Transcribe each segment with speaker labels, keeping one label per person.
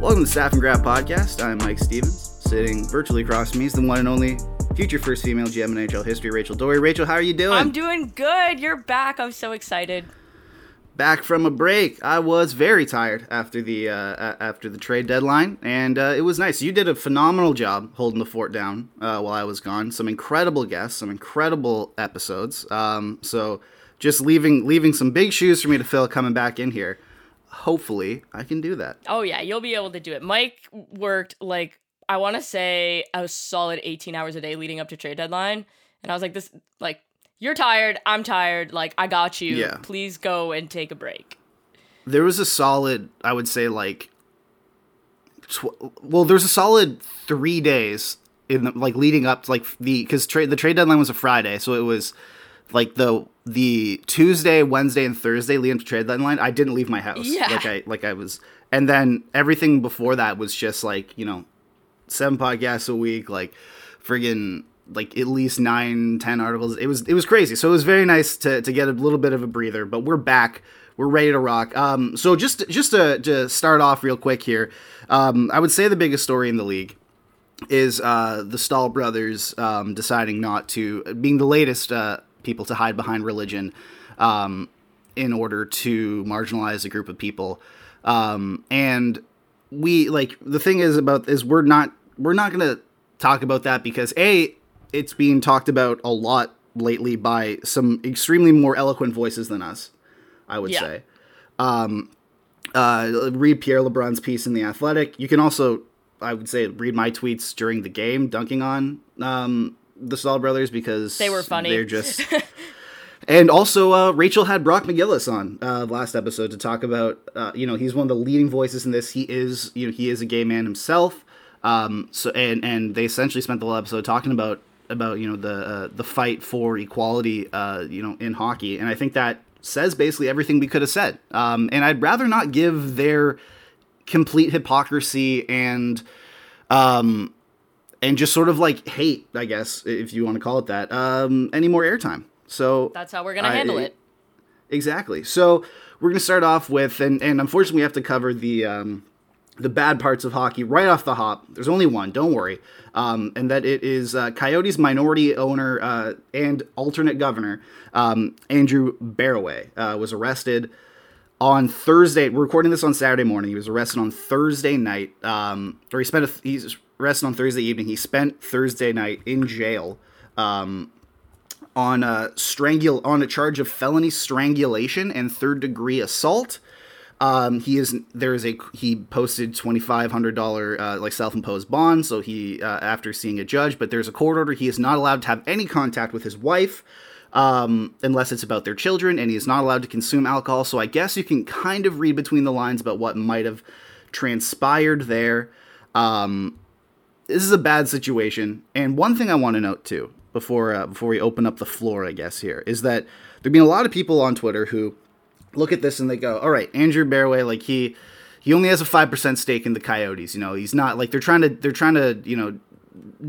Speaker 1: Welcome to the Staff and Graph Podcast. I'm Mike Stevens. Sitting virtually across from me is the one and only future first female GM in NHL history, Rachel Doerrie. Rachel, how are you doing?
Speaker 2: I'm doing good. You're back. I'm so excited.
Speaker 1: back from a break. I was very tired after the uh, after the trade deadline, and uh, it was nice. You did a phenomenal job holding the fort down uh, while I was gone. Some incredible guests, some incredible episodes. Um, so just leaving leaving some big shoes for me to fill coming back in here. Hopefully, I can do that.
Speaker 2: Oh yeah, you'll be able to do it. Mike worked like I want to say a solid 18 hours a day leading up to trade deadline, and I was like, this like you're tired. I'm tired. Like I got you.
Speaker 1: Yeah.
Speaker 2: Please go and take a break.
Speaker 1: There was a solid, I would say, like, tw- well, there's a solid three days in the, like leading up to like the because trade the trade deadline was a Friday, so it was like the the Tuesday, Wednesday, and Thursday leading to trade deadline. I didn't leave my house.
Speaker 2: Yeah.
Speaker 1: like I like I was, and then everything before that was just like you know seven podcasts a week, like friggin' like at least nine, ten articles. It was it was crazy. So it was very nice to to get a little bit of a breather. But we're back. We're ready to rock. Um, so just just to, to start off real quick here, um, I would say the biggest story in the league is uh, the Staal brothers um, deciding not to, being the latest uh, people to hide behind religion um, in order to marginalize a group of people. Um, and we like the thing is about is we're not we're not gonna talk about that because a it's being talked about a lot lately by some extremely more eloquent voices than us. I would
Speaker 2: Yeah.
Speaker 1: say uh, read Pierre LeBrun's piece in the Athletic. You can also, I would say, read my tweets during the game, dunking on um, the Staal brothers because
Speaker 2: They were funny.
Speaker 1: They're just. and also, uh, Rachel had Brock McGillis on uh, last episode to talk about. Uh, you know, he's one of the leading voices in this. He is, you know, he is a gay man himself. Um, so and and they essentially spent the whole episode talking about about you know the uh, the fight for equality, uh, you know, in hockey. And I think that says basically everything we could have said. Um, and I'd rather not give their complete hypocrisy and um and just sort of like hate, I guess, if you want to call it that, um, any more airtime. So
Speaker 2: That's how we're gonna handle it.
Speaker 1: Exactly. So we're gonna start off with, and and unfortunately we have to cover the um, the bad parts of hockey right off the hop. There's only one. Don't worry. Um, and that it is uh, Coyotes minority owner uh, and alternate governor um, Andrew Barroway uh, was arrested on Thursday. We're recording this on Saturday morning. He was arrested on Thursday night. Um, or he spent. A, he's arrested on Thursday evening. He spent Thursday night in jail. Um, on a strangul on a charge of felony strangulation and third degree assault. Um, he is there is a he posted twenty five hundred dollar uh, like self imposed bond. So he uh, after seeing a judge, but there's a court order. He is not allowed to have any contact with his wife um, unless it's about their children, and he is not allowed to consume alcohol. So I guess you can kind of read between the lines about what might have transpired there. Um, this is a bad situation. And one thing I want to note too, before uh, before we open up the floor, I guess here is that there've been a lot of people on Twitter who look at this and they go, "All right, Andrew Barroway, like he he only has a five percent stake in the Coyotes. You know, he's not like they're trying to they're trying to you know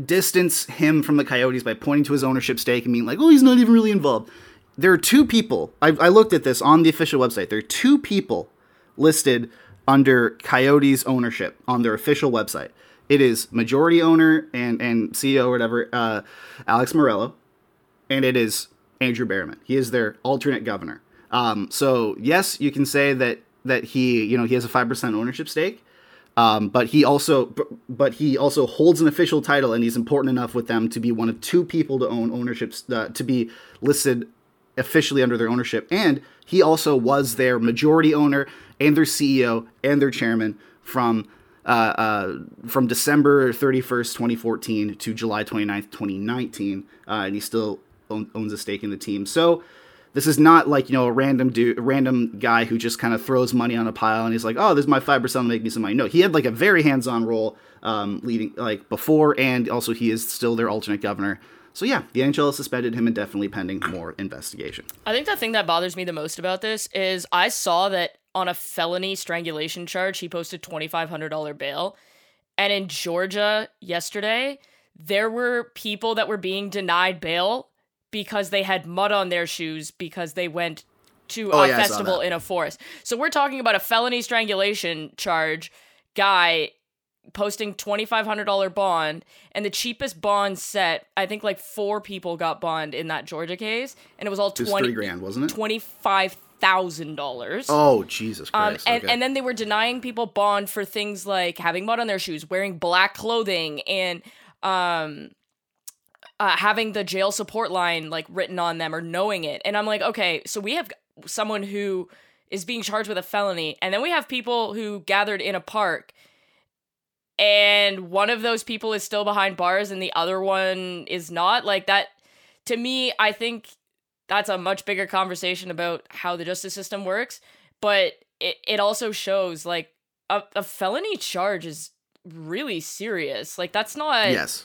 Speaker 1: distance him from the Coyotes by pointing to his ownership stake and being like, oh, he's not even really involved. There are two people. I, I looked at this on the official website. There are two people listed under Coyotes ownership on their official website. It is majority owner and and CEO or whatever, uh, Alex Meruelo, and it is Andrew Behrman. He is their alternate governor. Um, so yes, you can say that that he you know he has a five percent ownership stake, um, but he also but he also holds an official title and he's important enough with them to be one of two people to own ownerships uh, to be listed officially under their ownership. And he also was their majority owner and their CEO and their chairman from uh, uh, from December 31st, 2014 to July 29th, 2019. Uh, and he still own, owns a stake in the team. So This is not like you know a random dude, random guy who just kind of throws money on a pile and he's like, oh, this is my five percent will make me some money. No, he had like a very hands-on role um, leading like before, and also he is still their alternate governor. So yeah, the NHL suspended him indefinitely pending more investigation.
Speaker 2: I think the thing that bothers me the most about this is I saw that on a felony strangulation charge, he posted $2,500 bail. And in Georgia yesterday, there were people that were being denied bail because they had mud on their shoes because they went to
Speaker 1: Oh,
Speaker 2: a
Speaker 1: yeah,
Speaker 2: festival in a forest. So we're talking about a felony strangulation charge guy posting $2500 bond and the cheapest bond set i think like four people got bond in that georgia case and it was all
Speaker 1: It was
Speaker 2: 20
Speaker 1: grand, wasn't it?
Speaker 2: $25000
Speaker 1: Oh Jesus
Speaker 2: um, and,
Speaker 1: okay.
Speaker 2: and then they were denying people bond for things like having mud on their shoes, wearing black clothing, and um, uh, having the jail support line like written on them or knowing it. And I'm like, okay, so we have someone who is being charged with a felony, and then we have people who gathered in a park, and one of those people is still behind bars, and the other one is not. Like that, to me, I think that's a much bigger conversation about how the justice system works but it, it also shows like a, a felony charge is really serious. Like that's not
Speaker 1: yes,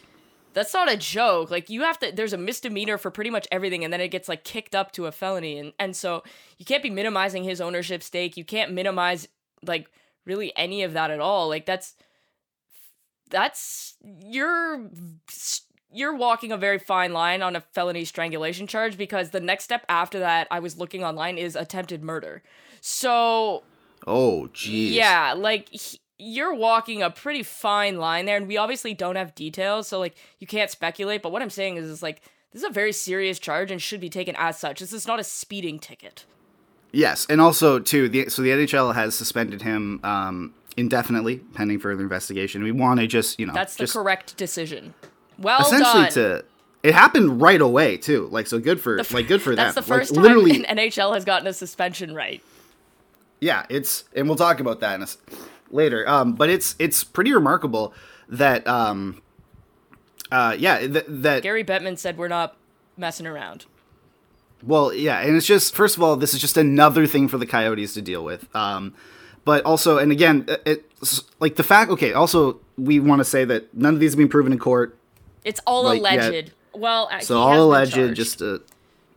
Speaker 2: that's not a joke. Like you have to there's a misdemeanor for pretty much everything and then it gets like kicked up to a felony and and so you can't be minimizing his ownership stake. You can't minimize like really any of that at all. Like that's that's you're you're walking a very fine line on a felony strangulation charge because the next step after that I was looking online is attempted murder. So,
Speaker 1: oh jeez.
Speaker 2: yeah, like he- you're walking a pretty fine line there and we obviously don't have details, so like you can't speculate, but what I'm saying is, is like this is a very serious charge and should be taken as such. This is not a speeding ticket.
Speaker 1: Yes, and also too, the so the NHL has suspended him um, indefinitely pending further investigation. We want to just you know
Speaker 2: That's the
Speaker 1: just
Speaker 2: correct decision. Well
Speaker 1: essentially
Speaker 2: done.
Speaker 1: to it happened right away too. Like so good for
Speaker 2: f-
Speaker 1: like good for
Speaker 2: That's
Speaker 1: them.
Speaker 2: the first
Speaker 1: like, literally,
Speaker 2: time an NHL has gotten a suspension right.
Speaker 1: yeah. It's and we'll talk about that in a later. Um, but it's it's pretty remarkable that um, uh, yeah th- that
Speaker 2: Gary Bettman said we're not messing around.
Speaker 1: Well, yeah, and it's just first of all, this is just another thing for the Coyotes to deal with. Um, but also, and again, it- like the fact. Okay, also we want to say that none of these have been proven in court.
Speaker 2: It's all
Speaker 1: Like, yeah.
Speaker 2: alleged. Well, uh,
Speaker 1: So all alleged, just uh,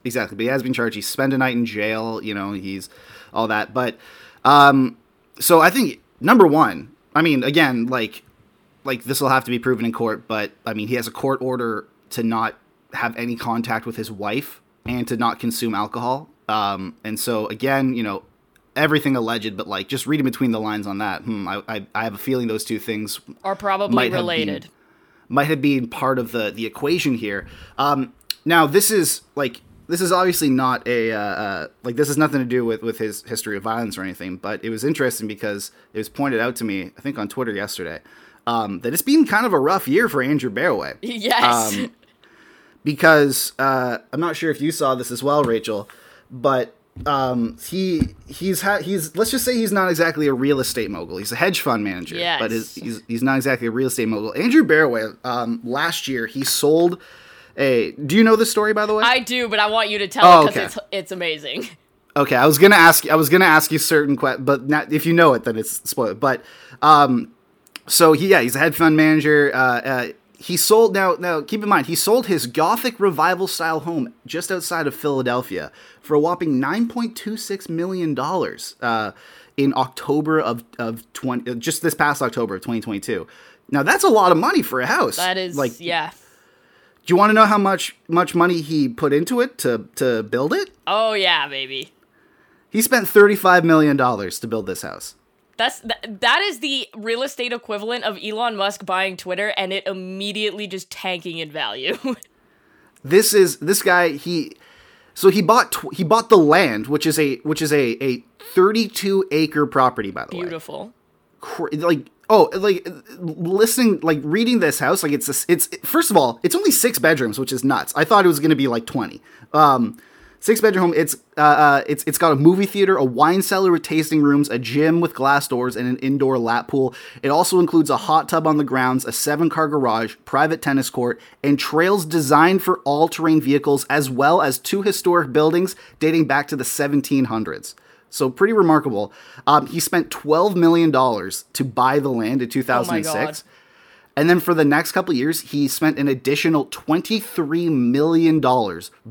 Speaker 1: exactly. But he has been charged. He spent a night in jail. You know, he's all that. But um, so I think number one. I mean, again, like like this will have to be proven in court. But I mean, he has a court order to not have any contact with his wife and to not consume alcohol. Um, and so again, you know. Everything alleged, but like just reading between the lines on that, hmm, I, I, I have a feeling those two things
Speaker 2: are probably related.
Speaker 1: been- might have been part of the the equation here. Um, now this is like this is obviously not a uh, uh, like this has nothing to do with with his history of violence or anything, but it was interesting because it was pointed out to me I think on Twitter yesterday um, that it's been kind of a rough year for Andrew Barroway
Speaker 2: Yes.
Speaker 1: um, because uh, I'm not sure if you saw this as well, Rachel, but um, he he's ha- he's let's just say he's not exactly a real estate mogul. He's a hedge fund manager, yes. but his, he's he's not exactly a real estate mogul. Andrew Barroway, um, last year he sold a. Do you know the story by the way?
Speaker 2: I do, but I want you to tell
Speaker 1: Oh,
Speaker 2: it because
Speaker 1: okay.
Speaker 2: it's it's amazing.
Speaker 1: Okay, I was gonna ask. I was gonna ask you certain questions, but not, if you know it, then it's spoiled. But um, so he, yeah, he's a hedge fund manager. Uh, uh, he sold now. Now, keep in mind, he sold his Gothic revival style home just outside of Philadelphia for a whopping nine point two six million dollars uh, in October of of twenty, uh, just this past October of twenty twenty two. Now that's a lot of money for a house.
Speaker 2: That is
Speaker 1: like,
Speaker 2: yeah.
Speaker 1: do you want to know how much much money he put into it to to build it?
Speaker 2: Oh yeah, baby.
Speaker 1: He spent thirty-five million dollars to build this house.
Speaker 2: That's th- that is the real estate equivalent of Elon Musk buying Twitter and it immediately just tanking in value.
Speaker 1: This is this guy. He so he bought tw- he bought the land, which is a which is a a thirty-two acre property, by the way.
Speaker 2: Beautiful.
Speaker 1: Like oh, like listening, like reading this house, like it's a, it's first of all, it's only six bedrooms, which is nuts. I thought it was going to be like twenty. Um, Six bedroom home. It's uh, uh, it's it's got a movie theater, a wine cellar with tasting rooms, a gym with glass doors, and an indoor lap pool. It also includes a hot tub on the grounds, a seven car garage, private tennis court, and trails designed for all terrain vehicles, as well as two historic buildings dating back to the 1700s. So pretty remarkable. Um, he spent twelve million dollars to buy the land in 2006. And then for the next couple of years, he spent an additional $23 million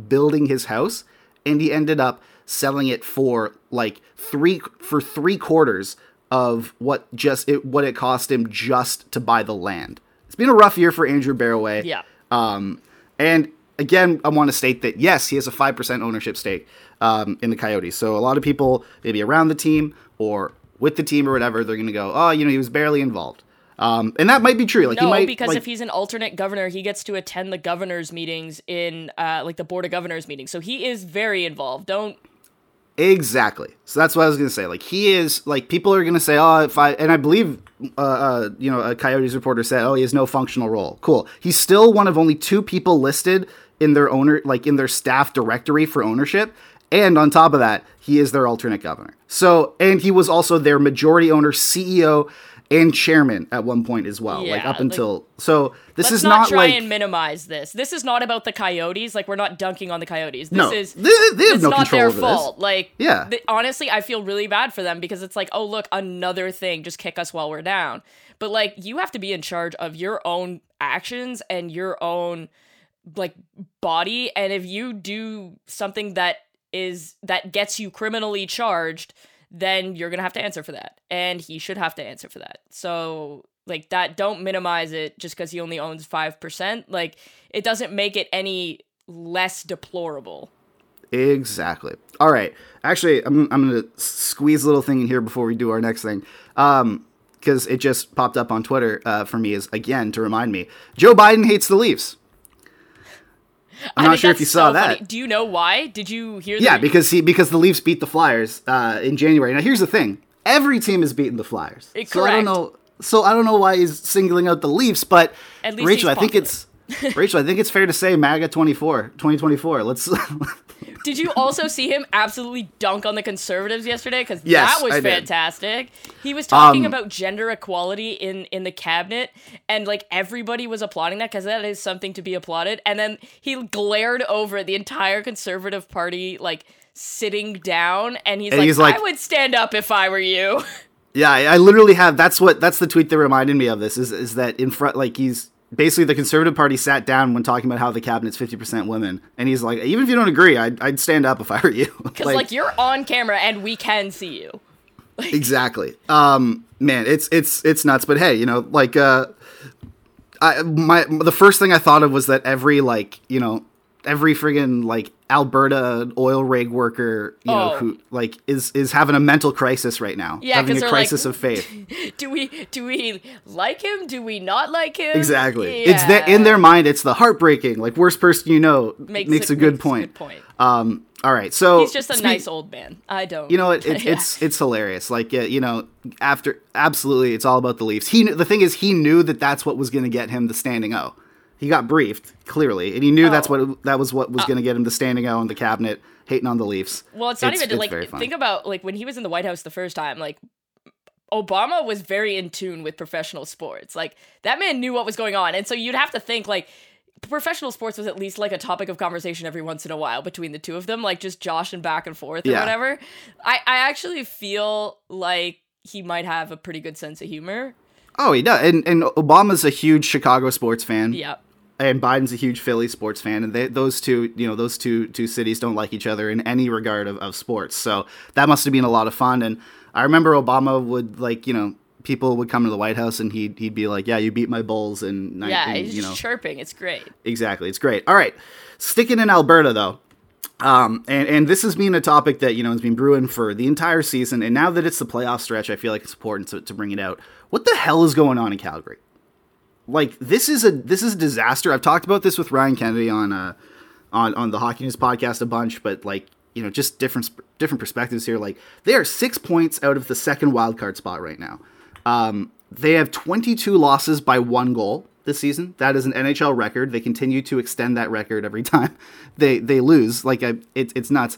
Speaker 1: building his house. And he ended up selling it for like three for three quarters of what just it what it cost him just to buy the land. It's been a rough year for Andrew Barroway.
Speaker 2: Yeah.
Speaker 1: Um, and again, I want to state that yes, he has a five percent ownership stake um, in the Coyotes. So a lot of people, maybe around the team or with the team or whatever, they're going to go, oh, you know, he was barely involved. Um, and that might be true. Like he
Speaker 2: no,
Speaker 1: might
Speaker 2: because
Speaker 1: like,
Speaker 2: if he's an alternate governor, he gets to attend the governors' meetings in uh, like the board of governors meetings. So he is very involved. Don't
Speaker 1: Exactly. So that's what I was gonna say. Like he is like people are gonna say, oh, if I and I believe, uh, uh, you know, a Coyotes reporter said, oh, he has no functional role. Cool. He's still one of only two people listed in their owner, like in their staff directory for ownership. And on top of that, he is their alternate governor. So, and he was also their majority owner, CEO, and chairman at one point as well. like
Speaker 2: Yeah,
Speaker 1: up
Speaker 2: like-
Speaker 1: until so, this is
Speaker 2: not,
Speaker 1: not,
Speaker 2: try
Speaker 1: like
Speaker 2: and minimize this. This is not about the Coyotes. Like we're not dunking on the Coyotes. This
Speaker 1: no,
Speaker 2: is
Speaker 1: they, they have
Speaker 2: it's
Speaker 1: no
Speaker 2: not
Speaker 1: control
Speaker 2: their
Speaker 1: over
Speaker 2: fault.
Speaker 1: this.
Speaker 2: Like,
Speaker 1: Yeah.
Speaker 2: th- honestly, I feel really bad for them because it's like, oh, look, another thing, just kick us while we're down. But like, you have to be in charge of your own actions and your own like body. And if you do something that is that gets you criminally charged, then you're gonna have to answer for that, and he should have to answer for that. So like that, don't minimize it just because he only owns five percent. Like it doesn't make it any less deplorable.
Speaker 1: Exactly. All right. Actually, I'm, I'm going to squeeze a little thing in here before we do our next thing. Um, because it just popped up on Twitter uh, for me is again to remind me Joe Biden hates the Leafs. I'm
Speaker 2: I
Speaker 1: not sure if you saw
Speaker 2: so
Speaker 1: that.
Speaker 2: funny. Do you know why? Did you hear?
Speaker 1: Yeah,
Speaker 2: the-
Speaker 1: because he because the Leafs beat the Flyers uh, in January. Now here's the thing: every team has beaten the Flyers.
Speaker 2: Eh,
Speaker 1: So I don't know. So I don't know why he's singling out the Leafs, but Rachel, I think it's Rachel. I think it's fair to say MAGA 24, 2024. Let's.
Speaker 2: Did you also see him absolutely dunk on the conservatives yesterday? Because
Speaker 1: Yes,
Speaker 2: that was
Speaker 1: I did.
Speaker 2: fantastic. He was talking
Speaker 1: Um,
Speaker 2: about gender equality in in the cabinet, and like everybody was applauding that because that is something to be applauded. And then he glared over at the entire conservative party, like sitting down, and he's,
Speaker 1: And
Speaker 2: like,
Speaker 1: he's like-
Speaker 2: "I would stand up if I were you."
Speaker 1: Yeah, I I literally have. That's what. That's the tweet that reminded me of this. Is is that in front? Like he's basically the Conservative Party sat down when talking about how the cabinet's fifty percent women, and he's like, even if you don't agree, I'd, I'd stand up if I were you.
Speaker 2: Because like, you're on camera and we can see you.
Speaker 1: exactly. Um, man, it's it's it's nuts. But hey, you know, like uh, I my the first thing I thought of was that every like you know every friggin' like Alberta oil rig worker, you know,
Speaker 2: Oh.
Speaker 1: who like is is having a mental crisis right now,
Speaker 2: Yeah,
Speaker 1: having a
Speaker 2: they're like-
Speaker 1: crisis of faith.
Speaker 2: Do we do we like him? Do we not like him?
Speaker 1: Exactly. It's that in their mind, it's the heartbreaking, like worst person you know makes, makes a, good
Speaker 2: makes
Speaker 1: point.
Speaker 2: good point.
Speaker 1: Um, all right, so
Speaker 2: He's just a
Speaker 1: spe-
Speaker 2: nice old man. I don't.
Speaker 1: You know what? It,
Speaker 2: Yeah.
Speaker 1: It's it's hilarious. Like uh, you know, after absolutely, it's all about the Leafs. He the thing is, he knew that that's what was going to get him the standing O. He got briefed clearly, and he knew that's
Speaker 2: Oh.
Speaker 1: what that was what was uh. going to get him the standing out in the cabinet, hating on the Leafs.
Speaker 2: Well, it's not even
Speaker 1: very
Speaker 2: like think about like when he was in the White House the first time, like Obama was very in tune with professional sports. Like that man knew what was going on. And so you'd have to think like professional sports was at least like a topic of conversation every once in a while between the two of them, like just joshing back and forth or
Speaker 1: Yeah.
Speaker 2: whatever. I, I actually feel like he might have a pretty good sense of humor.
Speaker 1: Oh, he does. And and Obama's a huge Chicago sports fan.
Speaker 2: Yeah.
Speaker 1: And Biden's a huge Philly sports fan, and they, those two, you know, those two two cities don't like each other in any regard of, of sports. So that must have been a lot of fun. And I remember Obama would like, you know, people would come to the White House and he'd he'd be like, "Yeah, you beat my Bulls," and
Speaker 2: Yeah,
Speaker 1: and,
Speaker 2: he's
Speaker 1: you know,
Speaker 2: chirping. It's great.
Speaker 1: exactly, it's great. All right, sticking in Alberta though. Um, and, and this has been a topic that, you know, has been brewing for the entire season. And now that it's the playoff stretch, I feel like it's important to, to bring it out. What the hell is going on in Calgary? Like this is a this is a disaster. I've talked about this with Ryan Kennedy on uh on on the Hockey News podcast a bunch, but like you know just different different perspectives here. Like they are six points out of the second wild card spot right now. Um, they have 22 losses by one goal. this season. That is an NHL record. They continue to extend that record every time they they lose. Like I, it, it's nuts.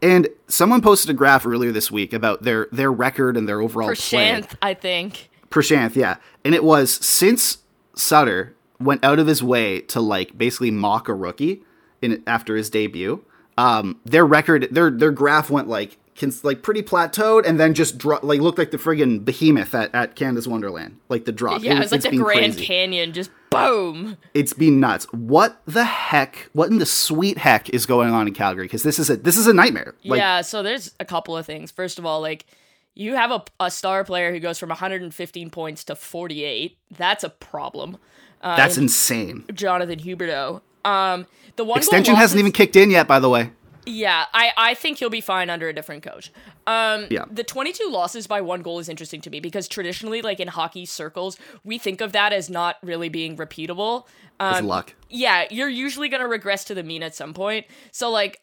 Speaker 1: And someone posted a graph earlier this week about their their record and their overall
Speaker 2: For
Speaker 1: play.
Speaker 2: Shanth, I think.
Speaker 1: Prashanth, yeah. And it was since Sutter went out of his way to like basically mock a rookie in after his debut. Um, their record, their their graph went like cons- like pretty plateaued, and then just dro- like looked like the friggin' behemoth at, at Canada's Wonderland, like the drop.
Speaker 2: Yeah, it was like the Grand
Speaker 1: crazy.
Speaker 2: Canyon, just boom.
Speaker 1: It's been nuts. What the heck? What in the sweet heck is going on in Calgary? Because this is a this is a nightmare. Like,
Speaker 2: yeah, so there's a couple of things. First of all, like you have a, a star player who goes from 115 points to 48. That's a problem. Uh,
Speaker 1: that's insane.
Speaker 2: Jonathan Huberdeau. Um, the one
Speaker 1: Extension hasn't even kicked in yet, by the way.
Speaker 2: Yeah, I, I think he'll be fine under a different coach. Um,
Speaker 1: Yeah.
Speaker 2: The 22 losses by one goal is interesting to me because traditionally, like in hockey circles, we think of that as not really being repeatable.
Speaker 1: It's
Speaker 2: Um,
Speaker 1: luck.
Speaker 2: yeah, you're usually going to regress to the mean at some point. So, like,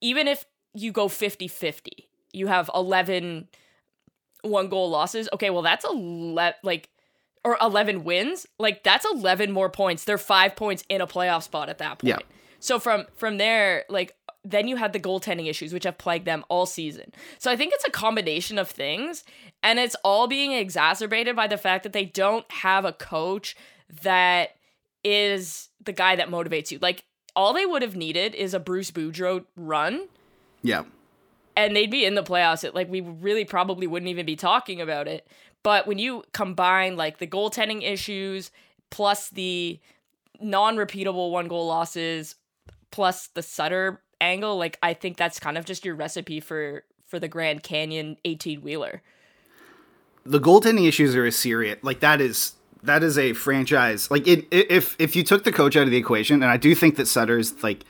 Speaker 2: even if you go 50 50, you have 11 one goal losses. Okay, well, that's 11, like, or 11 wins. Like, that's 11 more points. They're five points in a playoff spot at that point.
Speaker 1: Yeah.
Speaker 2: So, from from there, like, then you had the goaltending issues, which have plagued them all season. So, I think it's a combination of things, and it's all being exacerbated by the fact that they don't have a coach that is the guy that motivates you. Like all they would have needed is a Bruce Boudreau run,
Speaker 1: Yeah.
Speaker 2: And they'd be in the playoffs. It like we really probably wouldn't even be talking about it. But when you combine like the goaltending issues plus the non-repeatable one goal losses plus the Sutter angle, like I think that's kind of just your recipe for for the Grand Canyon 18 wheeler.
Speaker 1: the goaltending issues are a serious like that is that is a franchise like it, if if you took the coach out of the equation and i do think that sutter's like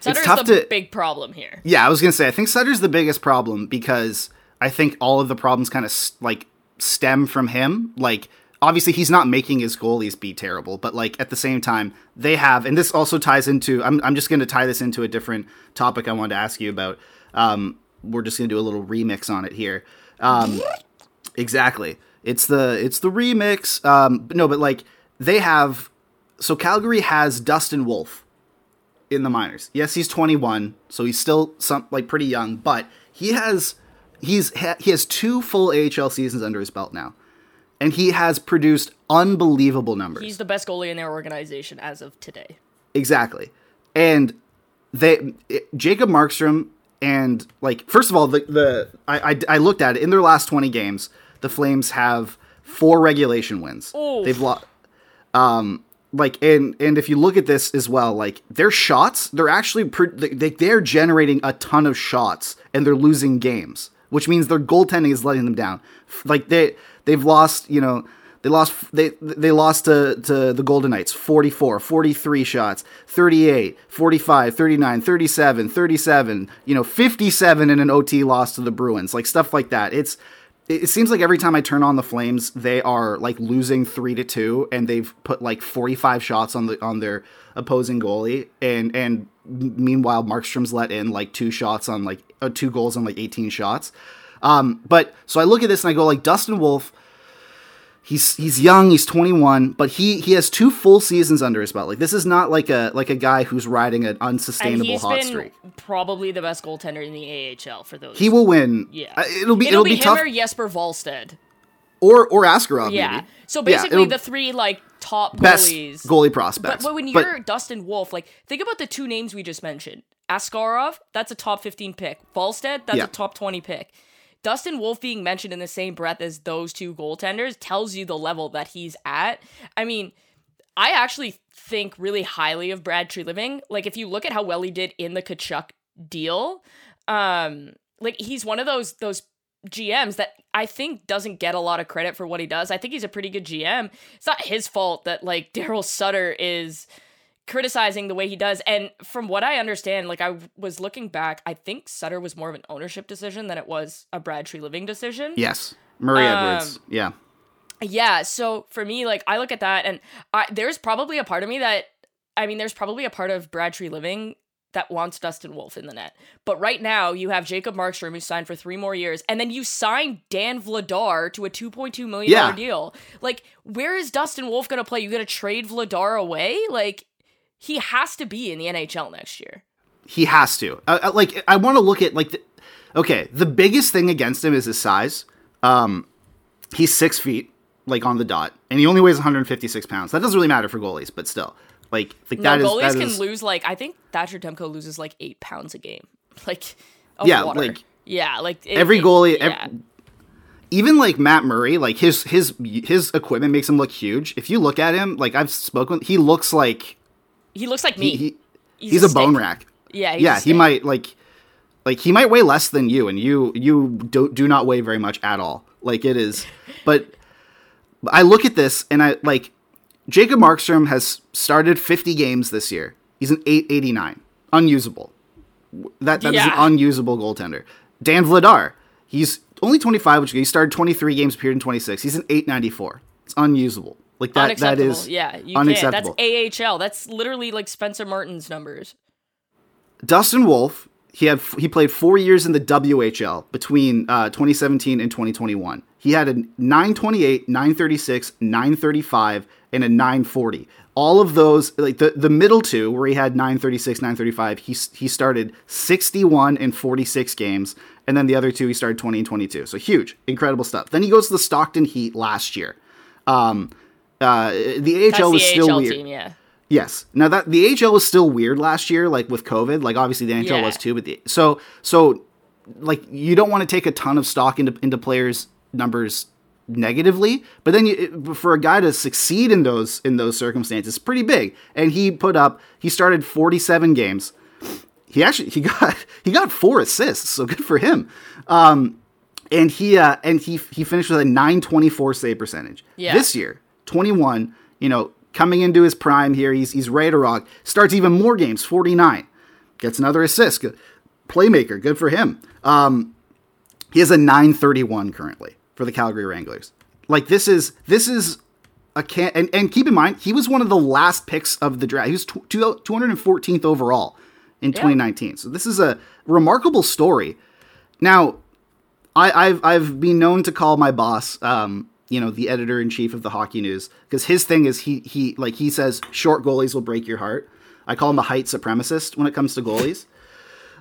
Speaker 2: Sutter's
Speaker 1: tough
Speaker 2: the
Speaker 1: to-
Speaker 2: big problem here.
Speaker 1: yeah i was gonna say i think sutter's the biggest problem because i think all of the problems kind of like stem from him like obviously he's not making his goalies be terrible but like at the same time they have and this also ties into i'm, I'm just gonna tie this into a different topic i wanted to ask you about um we're just gonna do a little remix on it here um Exactly. It's the it's the remix. Um, but no, but like they have. So Calgary has Dustin Wolf in the minors. Yes, he's 21, so he's still some like pretty young, but he has he's ha, he has two full AHL seasons under his belt now, and he has produced unbelievable numbers.
Speaker 2: He's the best goalie in their organization as of today.
Speaker 1: Exactly. And they it- Jacob Markstrom and like first of all the the I, I I looked at it in their last 20 games the Flames have four regulation wins.
Speaker 2: Oof.
Speaker 1: They've lost um like and and if you look at this as well like their shots they're actually pre- they, they're generating a ton of shots and they're losing games which means their goaltending is letting them down. Like they they've lost you know they lost they they lost to, to the golden knights 44 43 shots 38 45 39 37 37 you know 57 in an ot loss to the bruins like stuff like that. It's it seems like every time I turn on the Flames, they are like losing three to two, and they've put like forty five shots on the on their opposing goalie, and and meanwhile Markstrom's let in like two shots on like uh, two goals on like eighteen shots. Um, but so I look at this and I go like Dustin Wolf. He's he's young, he's 21, but he he has two full seasons under his belt. Like this is not like a like a guy who's riding an
Speaker 2: And
Speaker 1: unsustainable
Speaker 2: he's
Speaker 1: hot
Speaker 2: been
Speaker 1: streak.
Speaker 2: probably the best goaltender in the AHL for those.
Speaker 1: He will win.
Speaker 2: Yeah,
Speaker 1: Uh, it'll be
Speaker 2: it'll,
Speaker 1: it'll,
Speaker 2: be,
Speaker 1: be,
Speaker 2: him
Speaker 1: tough.
Speaker 2: or Jesper Wallstedt.
Speaker 1: or or Askarov.
Speaker 2: Yeah.
Speaker 1: maybe.
Speaker 2: So basically,
Speaker 1: it'll-
Speaker 2: the three like top
Speaker 1: best
Speaker 2: goalies.
Speaker 1: goalie prospects.
Speaker 2: but when you're Dustin Wolf, like think about the two names we just mentioned. Askarov, that's a top 15 pick. Wallstedt, that's
Speaker 1: Yeah.
Speaker 2: a top 20 pick. Dustin Wolf being mentioned in the same breath as those two goaltenders tells you the level that he's at. I mean, I actually think really highly of Brad Treliving. Like if you look at how well he did in the Tkachuk deal, um, like he's one of those those GMs that I think doesn't get a lot of credit for what he does. I think he's a pretty good GM. It's not his fault that like Daryl Sutter is criticizing the way he does. And from what I understand, like I was looking back, I think Sutter was more of an ownership decision than it was a Brad Treliving decision.
Speaker 1: yes, Murray
Speaker 2: Um,
Speaker 1: Edwards. Yeah,
Speaker 2: Yeah, so for me, like I look at that, and I, there's probably a part of me that, I mean, there's probably a part of Brad Treliving that wants Dustin Wolf in the net. But right now, you have Jacob Markstrom who signed for three more years, and then you signed Dan Vladar to a two point two million dollar
Speaker 1: Yeah.
Speaker 2: deal. Like, where is Dustin Wolf going to play? You going to trade Vladar away? Like, he has to be in the NHL next year.
Speaker 1: He has to. Uh, uh, like I want to look at like the, okay, the biggest thing against him is his size. Um, he's six feet, like on the dot, and he only weighs 156 pounds. That doesn't really matter for goalies, but still, like, like
Speaker 2: No,
Speaker 1: that is
Speaker 2: goalies
Speaker 1: that
Speaker 2: can
Speaker 1: is-
Speaker 2: lose like I think Thatcher Demko loses like eight pounds a game. Like, of
Speaker 1: Yeah,
Speaker 2: water.
Speaker 1: like,
Speaker 2: yeah, like it-
Speaker 1: every goalie-
Speaker 2: yeah.
Speaker 1: even like Matt Murray, like his his his equipment makes him look huge. If you look at him, like I've spoken, he looks like
Speaker 2: he looks like me.
Speaker 1: he, he
Speaker 2: he's,
Speaker 1: he's, a, bone rack.
Speaker 2: Yeah, he's
Speaker 1: yeah,
Speaker 2: a
Speaker 1: he might like like he might weigh less than you, and you you do do not weigh very much at all. Like it is, but I look at this and I like Jacob Markstrom has started 50 games this year. He's an 889, unusable. That that is
Speaker 2: Yeah.
Speaker 1: an unusable goaltender. Dan Vladar, he's only 25, which he started 23 games, appeared in 26. He's an 894. It's unusable. Like that that is
Speaker 2: yeah, you
Speaker 1: unacceptable.
Speaker 2: can't. That's AHL. That's literally like Spencer Martin's numbers.
Speaker 1: Dustin Wolf, he had he played four years in the WHL between uh, 2017 and 2021. He had a 928, 936, 935, and a 940. All of those, like the, the middle two, where he had 936, 935, he he started 61 and 46 games, and then the other two he started 20 and 22. So huge, incredible stuff. Then he goes to the Stockton Heat last year. Um, uh, the AHL was still
Speaker 2: AHL
Speaker 1: weird.
Speaker 2: team. Yeah.
Speaker 1: Yes. Now that the AHL was still weird last year, like with COVID. Like obviously the NHL
Speaker 2: Yeah.
Speaker 1: was too, but the, so so like you don't want to take a ton of stock into into players' numbers negatively, but then you, for a guy to succeed in those in those circumstances, pretty big. And he put up. He started forty seven games. He actually he got he got four assists, so good for him. Um, and he uh, and he he finished with a 924 save percentage.
Speaker 2: Yeah.
Speaker 1: This year, 21, you know, coming into his prime here, he's he's ready to rock. Starts even more games, 49. Gets another assist. Good. Playmaker, good for him. Um, he has a 931 currently for the Calgary Wranglers. Like this is this is a can and, and keep in mind he was one of the last picks of the draft. He was tw- 214th overall in 2019. So this is a remarkable story. Now, I, I've I've been known to call my boss, um, you know, the editor in chief of the Hockey News, because his thing is he he like he says short goalies will break your heart. I call him a height supremacist when it comes to goalies,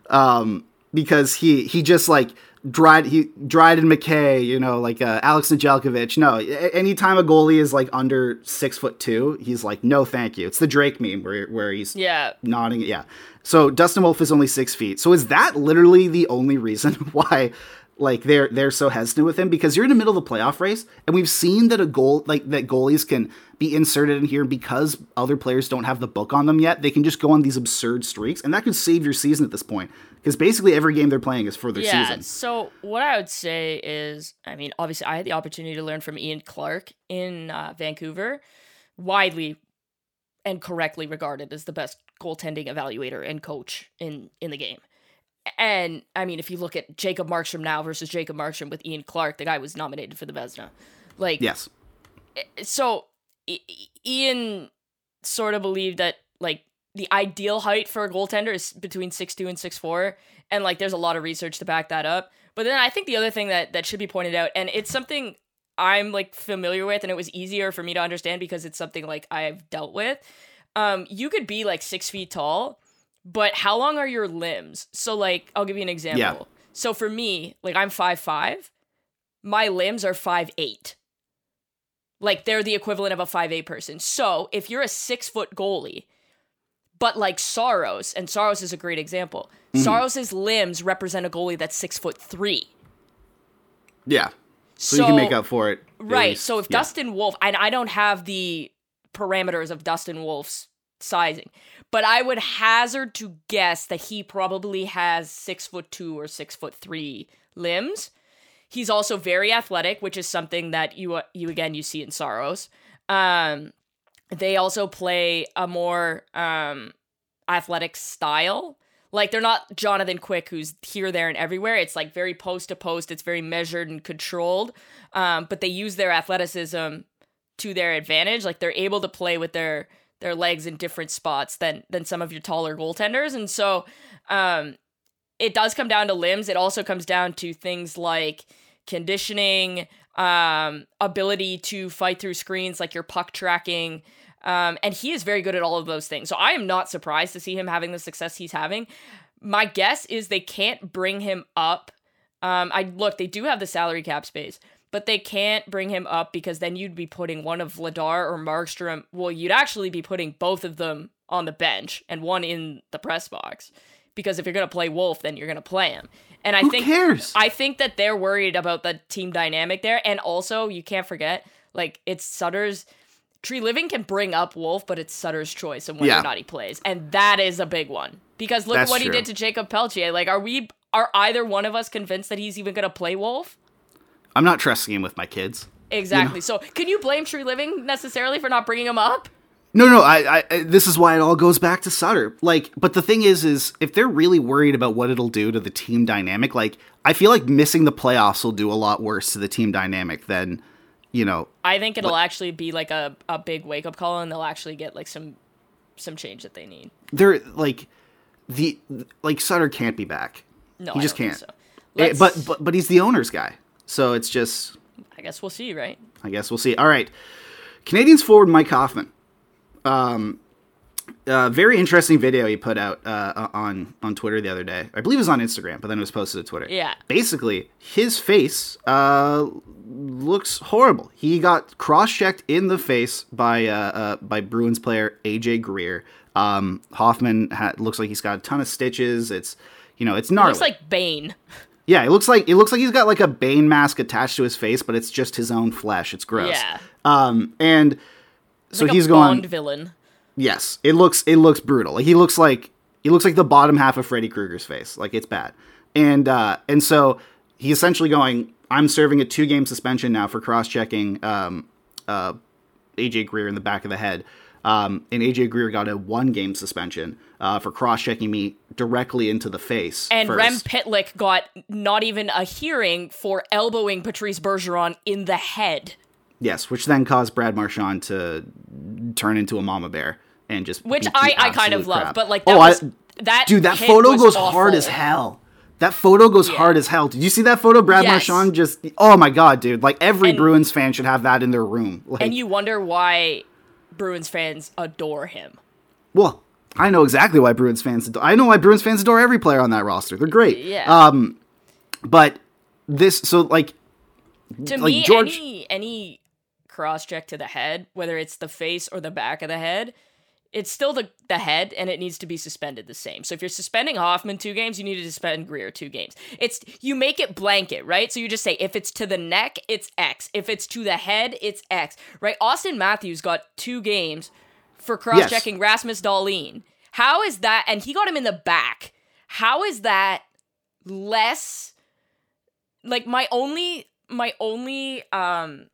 Speaker 1: um, because he he just like Dryden he Dryden McKay, you know, like uh, Alex Nedeljkovic. No, anytime a goalie is like under six foot two, he's like, no, thank you. It's the Drake meme where where he's
Speaker 2: Yeah.
Speaker 1: nodding. Yeah. So Dustin Wolf is only six feet. So is that literally the only reason why like they're they're so hesitant with him? Because you're in the middle of the playoff race, and we've seen that a goal like that goalies can be inserted in here because other players don't have the book on them yet. They can just go on these absurd streaks, and that could save your season at this point. Because basically every game they're playing is for their
Speaker 2: yeah.
Speaker 1: season.
Speaker 2: So what I would say is, I mean, obviously, I had the opportunity to learn from Ian Clark in uh, Vancouver, widely and correctly regarded as the best goaltending evaluator and coach in in the game. And I mean, if you look at Jacob Markstrom now versus Jacob Markstrom with Ian Clark, the guy was nominated for the Vezina. Like,
Speaker 1: Yes.
Speaker 2: so I- I- Ian sort of believed that like the ideal height for a goaltender is between six two and six four, and like there's a lot of research to back that up. But then I think the other thing that that should be pointed out, and it's something I'm like familiar with, and it was easier for me to understand because it's something like I've dealt with. Um, you could be like six feet tall, but how long are your limbs? So like, I'll give you an example. So for me, like I'm five five, my limbs are five eight. Like they're the equivalent of a five eight person. So if you're a six foot goalie, but like Saros, and Saros is a great example. Mm-hmm. Saros's limbs represent a goalie that's six foot three.
Speaker 1: Yeah. So, you can make up for it.
Speaker 2: Right.
Speaker 1: least.
Speaker 2: So if
Speaker 1: Yeah.
Speaker 2: Dustin Wolf, and I don't have the parameters of Dustin Wolf's sizing, but I would hazard to guess that he probably has six foot two or six foot three limbs. He's also very athletic, which is something that you uh, you again you see in Saros. Um, they also play a more um, athletic style. Like they're not Jonathan Quick, who's here, there, and everywhere. It's like very post to post. It's very measured and controlled. Um, but they use their athleticism to their advantage. Like they're able to play with their their legs in different spots than than some of your taller goaltenders, and so um, it does come down to limbs. It also comes down to things like conditioning, um, ability to fight through screens, like your puck tracking. Um, and he is very good at all of those things. So I am not surprised to see him having the success he's having. My guess is they can't bring him up. Um, I look, they do have the salary cap space, but they can't bring him up because then you'd be putting one of Vladar or Markstrom. Well, you'd actually be putting both of them on the bench and one in the press box. Because if you're gonna play Wolf, then you're gonna play him. And I
Speaker 1: Who
Speaker 2: think
Speaker 1: cares?
Speaker 2: I think that they're worried about the team dynamic there. And also, you can't forget, like, it's Sutter's. Treliving can bring up Wolf, but it's Sutter's choice and whether
Speaker 1: Yeah.
Speaker 2: or not he plays. And that is a big one. Because look
Speaker 1: That's
Speaker 2: what he did to Jakob Pelletier. Like, are we are either one of us convinced that he's even gonna play Wolf?
Speaker 1: I'm not trusting him with my kids.
Speaker 2: Exactly. So can you blame Treliving necessarily for not bringing him up?
Speaker 1: No, no, I, I, this is why it all goes back to Sutter. Like, but the thing is, is if they're really worried about what it'll do to the team dynamic, like, I feel like missing the playoffs will do a lot worse to the team dynamic than, you know,
Speaker 2: I think it'll actually be like a, a big wake up call and they'll actually get like some some change that they need.
Speaker 1: they're like the like Sutter can't be back.
Speaker 2: No,
Speaker 1: he
Speaker 2: I
Speaker 1: just can't.
Speaker 2: so.
Speaker 1: Eh,
Speaker 2: Let's-
Speaker 1: but but but he's the owner's guy, so it's just
Speaker 2: I guess we'll see, right?
Speaker 1: I guess we'll see. All right. Canadiens forward Mike Hoffman. Um, uh, very interesting video he put out uh, on on Twitter the other day. I believe it was on Instagram, but then it was posted to Twitter.
Speaker 2: Yeah.
Speaker 1: Basically, his face uh, looks horrible. He got cross checked in the face by uh, uh, by Bruins player AJ Greer. Um, Hoffman ha- looks like he's got a ton of stitches. It's you know it's gnarly.
Speaker 2: Looks like Bane.
Speaker 1: Yeah, it looks like it looks like he's got like a Bane mask attached to his face, but it's just his own flesh. It's gross.
Speaker 2: Yeah.
Speaker 1: Um, and so
Speaker 2: like
Speaker 1: he's
Speaker 2: a
Speaker 1: going.
Speaker 2: Bond villain.
Speaker 1: Yes, it looks it looks brutal. Like he looks like he looks like the bottom half of Freddy Krueger's face. Like it's bad. And uh, and so he's essentially going. I'm serving a two game suspension now for cross checking um, uh, AJ Greer in the back of the head. Um, and AJ Greer got a one game suspension uh, for cross checking me directly into the face.
Speaker 2: And
Speaker 1: first.
Speaker 2: Rem Pitlick got not even a hearing for elbowing Patrice Bergeron in the head.
Speaker 1: Yes, which then caused Brad Marchand to turn into a mama bear and just
Speaker 2: Which I, I kind of
Speaker 1: absolute
Speaker 2: love, but like that
Speaker 1: Oh,
Speaker 2: was
Speaker 1: I-
Speaker 2: that
Speaker 1: dude, that photo goes hard as hell. That photo goes hard as hell. Did you see that photo? Brad
Speaker 2: Yes.
Speaker 1: Marchand just oh my god, dude! Like every
Speaker 2: And-
Speaker 1: Bruins fan should have that in their room. Like,
Speaker 2: And you wonder why Bruins fans adore him.
Speaker 1: well, I know exactly why Bruins fans. Adore, I know why Bruins fans adore every player on that roster. They're great.
Speaker 2: Yeah.
Speaker 1: Um, but this so like
Speaker 2: to
Speaker 1: like
Speaker 2: me,
Speaker 1: George-
Speaker 2: any any cross check to the head, whether it's the face or the back of the head, it's still the the head, and it needs to be suspended the same. So if you're suspending Hoffman two games, you need to suspend Greer two games. It's you make it blanket, right? So you just say if it's to the neck, it's X. If it's to the head, it's X. Right? Auston Matthews got two games for cross checking Rasmus Dahlin. How is that? And he got him in the back. How is that less? like my only my only um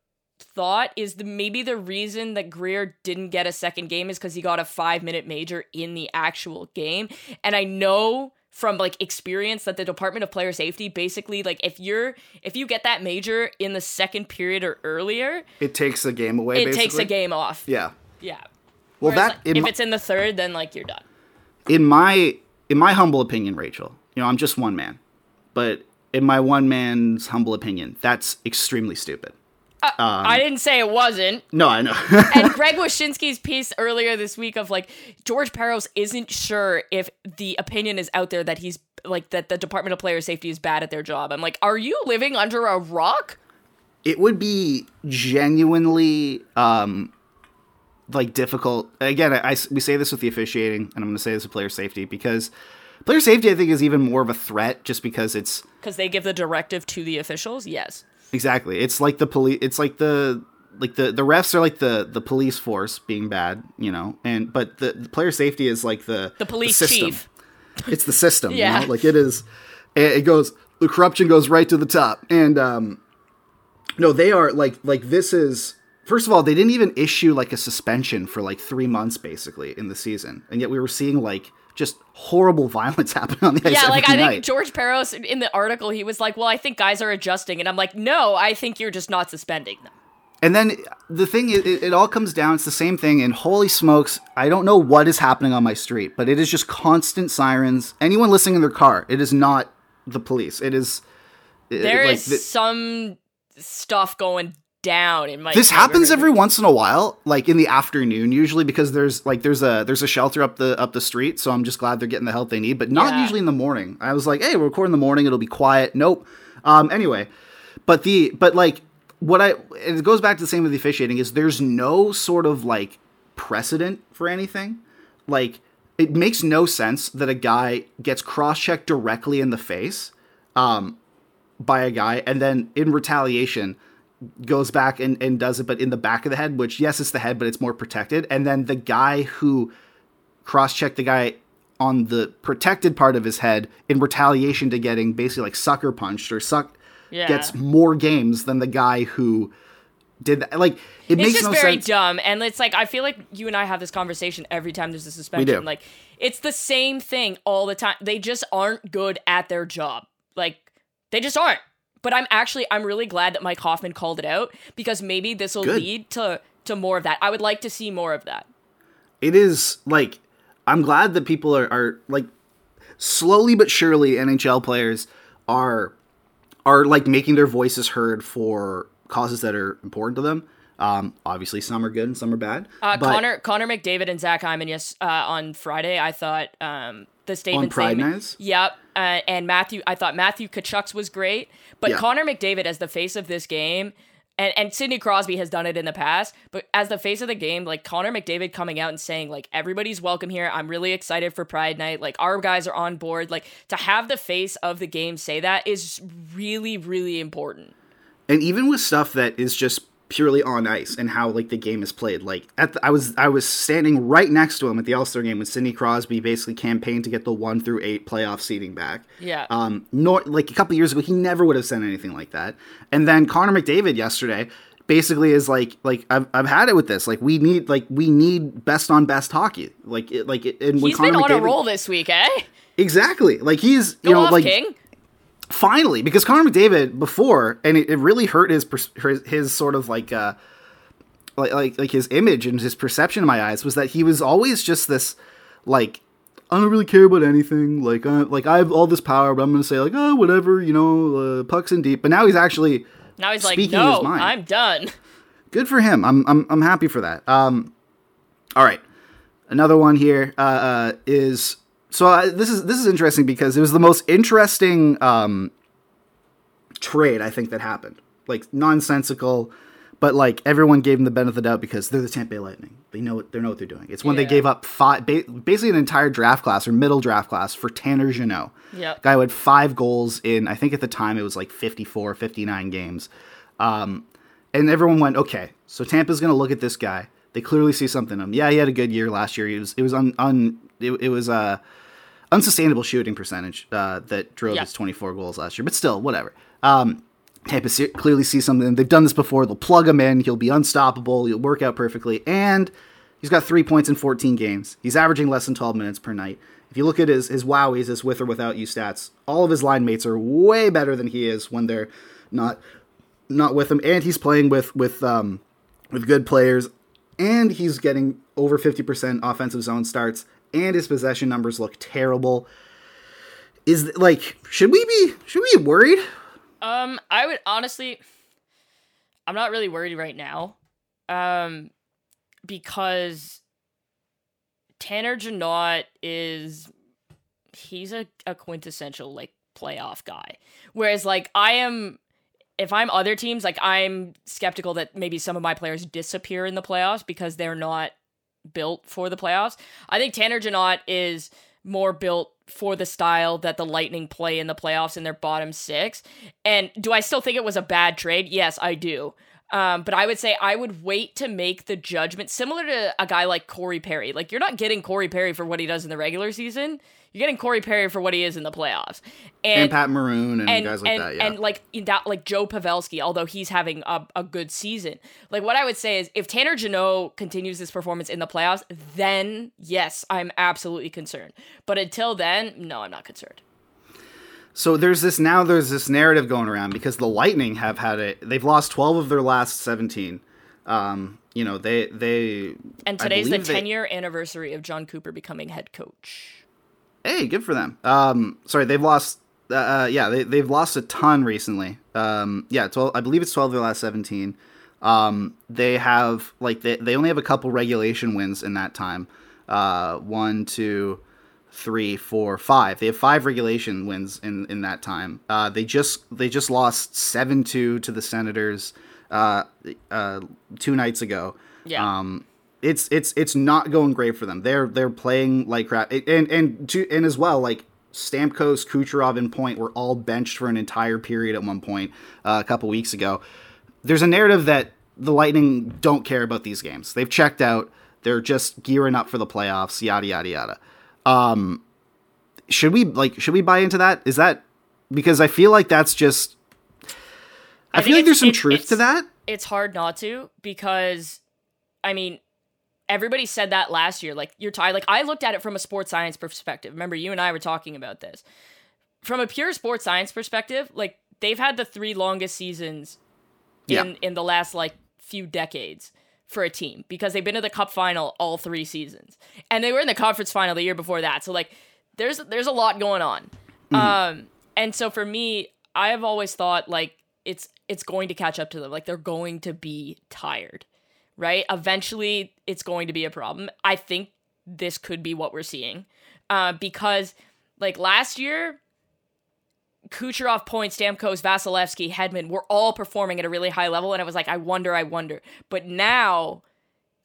Speaker 2: thought is the maybe the reason that Greer didn't get a second game is because he got a five minute major in the actual game. And I know from like experience that the Department of Player Safety basically like if you're if you get that major in the second period or earlier,
Speaker 1: it takes the game away.
Speaker 2: it takes a game off.
Speaker 1: Yeah.
Speaker 2: Yeah.
Speaker 1: Well,
Speaker 2: Whereas,
Speaker 1: that
Speaker 2: like, if
Speaker 1: my-
Speaker 2: it's in the third, then like you're done.
Speaker 1: in my in my humble opinion, Rachel, you know, I'm just one man, but in my one man's humble opinion, that's extremely stupid. Um,
Speaker 2: I didn't say it wasn't.
Speaker 1: No, I know.
Speaker 2: and Greg Wyshynski's piece earlier this week of like George Parros isn't sure if the opinion is out there that he's like that the Department of Player Safety is bad at their job. I'm like, are you living under a rock?
Speaker 1: it would be genuinely um like difficult again I, I- we say this with the officiating and i'm going to say this with player safety because player safety i think is even more of a threat just because it's
Speaker 2: Because they give the directive to the officials. Yes.
Speaker 1: Exactly it's like the police it's like the like the the refs are like the the police force being bad you know and but the, the player safety is like the
Speaker 2: The police
Speaker 1: system.
Speaker 2: chief.
Speaker 1: it's the system
Speaker 2: Yeah.
Speaker 1: you know like it is it it goes the corruption goes right to the top and um no they are like like this is first of all they didn't even issue like a suspension for like three months basically in the season and yet we were seeing like just horrible violence happening on the ice
Speaker 2: Yeah, like I
Speaker 1: night.
Speaker 2: think George Parros in the article he was like, "Well, I think guys are adjusting," and I'm like, "No, I think you're just not suspending them."
Speaker 1: And then the thing is, it, it all comes down. It's the same thing. And holy smokes, I don't know what is happening on my street, but it is just constant sirens. Anyone listening in their car, it is not the police. It is. it- like,
Speaker 2: is
Speaker 1: the-
Speaker 2: some stuff going down in my.
Speaker 1: this happens every once in a while, like in the afternoon, usually because there's like there's a there's a shelter up the up the street. So I'm just glad they're getting the help they need, but not
Speaker 2: Yeah.
Speaker 1: usually in the morning. I was like, hey, we're recording in the morning. It'll be quiet. Nope. Um. Anyway, but the but like what I it goes back to the same with the officiating is there's no sort of like precedent for anything. Like it makes no sense that a guy gets cross checked directly in the face um, by a guy and then in retaliation goes back and, and does it but in the back of the head which yes it's the head but it's more protected and then the guy who cross-checked the guy on the protected part of his head in retaliation to getting basically like sucker punched or suck
Speaker 2: Yeah.
Speaker 1: gets more games than the guy who did that like it
Speaker 2: It's
Speaker 1: makes
Speaker 2: just
Speaker 1: no
Speaker 2: very
Speaker 1: sense
Speaker 2: dumb, and it's like I feel like you and I have this conversation every time there's a suspension.
Speaker 1: do.
Speaker 2: Like it's the same thing all the time. They just aren't good at their job. Like they just aren't. But I'm actually I'm really glad that Mike Hoffman called it out because maybe this will lead to to more of that. I would like to see more of that.
Speaker 1: it is like I'm glad that people are, are like slowly but surely NHL players are are like making their voices heard for causes that are important to them. Um, obviously, some are good and some are bad.
Speaker 2: Uh,
Speaker 1: but
Speaker 2: Connor Connor McDavid and Zach Hyman yes uh, on Friday. I thought um, the statement
Speaker 1: Pride
Speaker 2: saying-
Speaker 1: Nights?
Speaker 2: Yep, uh, and Matthew. I thought Matthew Tkachuk's was great, but
Speaker 1: Yeah.
Speaker 2: Connor McDavid as the face of this game. And, and Sidney Crosby has done it in the past, but as the face of the game, like Connor McDavid coming out and saying, like, everybody's welcome here. I'm really excited for Pride Night. Like, our guys are on board. Like, to have the face of the game say that is really, really important.
Speaker 1: and even with stuff that is just purely on ice and how like the game is played. Like at the, I was I was standing right next to him at the All Star game when Sidney Crosby basically campaigned to get the one through eight playoff seating back.
Speaker 2: Yeah.
Speaker 1: Um, nor like a couple years ago, he never would have said anything like that. And then Connor McDavid yesterday basically is like like I've, I've had it with this. Like we need like we need best on best hockey. Like it, like it, and
Speaker 2: He's
Speaker 1: Connor
Speaker 2: been on
Speaker 1: McDavid,
Speaker 2: a roll this week, eh?
Speaker 1: exactly like he's
Speaker 2: Go
Speaker 1: you know
Speaker 2: off,
Speaker 1: like
Speaker 2: King.
Speaker 1: Finally because Connor McDavid before and it, it really hurt his, his his sort of like uh like, like like his image and his perception in my eyes was that he was always just this like I don't really care about anything. Like I like I have all this power but I'm gonna say like oh whatever you know uh, pucks in deep. But now he's actually
Speaker 2: Now he's like, no,
Speaker 1: mind.
Speaker 2: I'm done.
Speaker 1: good for him. I'm I'm I'm happy for that. Um all right. Another one here uh, uh is so I, this is this is interesting because it was the most interesting um trade I think that happened. Like nonsensical, but like everyone gave them the benefit of the doubt because they're the Tampa Bay Lightning. They know what they know what they're doing. It's when they gave up five, ba- basically an entire draft class or middle draft class for Tanner Jeannot.
Speaker 2: Yeah,
Speaker 1: guy who had five goals in I think at the time it was like 54, 59 games. Um, and everyone went, okay, so Tampa's going to look at this guy. They clearly see something in him. Yeah, he had a good year last year. He was it was un, un it, it was uh unsustainable shooting percentage uh, that drove
Speaker 2: Yeah.
Speaker 1: his 24 goals last year. But still, whatever. Um, Tampa clearly sees something. They've done this before. They'll plug him in. He'll be unstoppable. He'll work out perfectly. And he's got three points in 14 games. He's averaging less than 12 minutes per night. If you look at his his wowies, his with or without you stats, all of his line mates are way better than he is when they're not not with him. And he's playing with with um, with good players. And he's getting over 50% offensive zone starts. And his possession numbers look terrible. Is like should we be should we be worried?
Speaker 2: Um, I would honestly, I'm not really worried right now, um, because Tanner Jeannot is he's a, a quintessential like playoff guy, whereas like I am. If I'm other teams, like I'm skeptical that maybe some of my players disappear in the playoffs because they're not built for the playoffs. I think Tanner Jeannot is more built for the style that the Lightning play in the playoffs in their bottom six. And do I still think it was a bad trade? Yes, I do. Um, but I would say I would wait to make the judgment similar to a guy like Corey Perry. Like you're not getting Corey Perry for what he does in the regular season. You're getting Corey Perry for what he is in the playoffs.
Speaker 1: And, Pat Maroon and,
Speaker 2: and
Speaker 1: guys like
Speaker 2: and,
Speaker 1: that. Yeah.
Speaker 2: and like that like Joe Pavelski, although he's having a, a good season. Like what I would say is if Tanner Jeannot continues this performance in the playoffs, then yes, I'm absolutely concerned. But until then, no, I'm not concerned.
Speaker 1: So there's this now. There's this narrative going around because the Lightning have had it. They've lost 12 of their last 17. Um, you know, they they
Speaker 2: And today's the 10 year anniversary of Jon Cooper becoming head coach.
Speaker 1: Hey, good for them. Um, sorry, they've lost. Uh, uh, yeah, they they've lost a ton recently. Um, yeah, twelve. I believe it's twelve of their last seventeen. Um, they have like they they only have a couple regulation wins in that time. Uh, one, two, three, four, five. They have five regulation wins in in that time. Uh, they just they just lost seven two to the Senators. Uh, uh, two nights ago.
Speaker 2: Yeah.
Speaker 1: Um, it's it's it's not going great for them. They're they're playing like crap, and and to and as well like Stamkos, Kucherov, and Point were all benched for an entire period at one point uh, a couple weeks ago. There's a narrative that the Lightning don't care about these games. They've checked out. They're just gearing up for the playoffs. Yada yada yada. Um, should we like should we buy into that? Is that because I feel like that's just. I,
Speaker 2: think
Speaker 1: feel like there's some
Speaker 2: it-
Speaker 1: truth to that.
Speaker 2: It's hard not to because, I mean, everybody said that last year. Like, you're tired. Like, I looked at it from a sports science perspective. Remember, you and I were talking about this. From a pure sports science perspective, like, they've had the three longest seasons
Speaker 1: Yeah.
Speaker 2: in, in the last, like, few decades for a team because they've been to the cup final all three seasons. And they were in the conference final the year before that. So, like, there's there's a lot going on. Um, and so for me, I have always thought like it's it's going to catch up to them. Like they're going to be tired, right? Eventually, it's going to be a problem. I think this could be what we're seeing, uh, because like last year, Kucherov, Point, Stamkos, Vasilevskiy, Hedman were all performing at a really high level, and I was like, I wonder, I wonder. But now,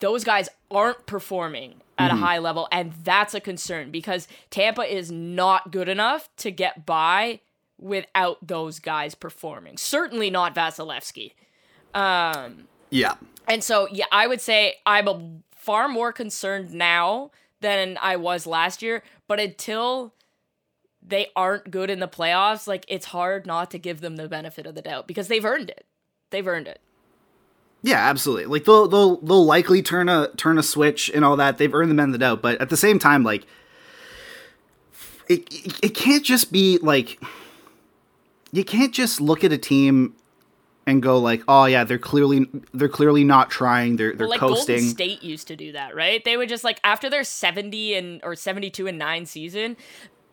Speaker 2: those guys aren't performing at a high level, and that's a concern because Tampa is not good enough to get by without those guys performing. Certainly not Vasilevskiy. Um,
Speaker 1: Yeah.
Speaker 2: and so, yeah, I would say I'm a, far more concerned now than I was last year. But until they aren't good in the playoffs, like it's hard not to give them the benefit of the doubt because they've earned it. They've earned it.
Speaker 1: Yeah, absolutely. Like they'll they'll they'll likely turn a turn a switch and all that. They've earned the men the doubt, but at the same time, like it it, it can't just be like you can't just look at a team and go like, oh yeah, they're clearly they're clearly not trying. They're they're
Speaker 2: Well, like
Speaker 1: coasting.
Speaker 2: Golden State used to do that, right? They would just like after their 70 and or 72 and 9 season,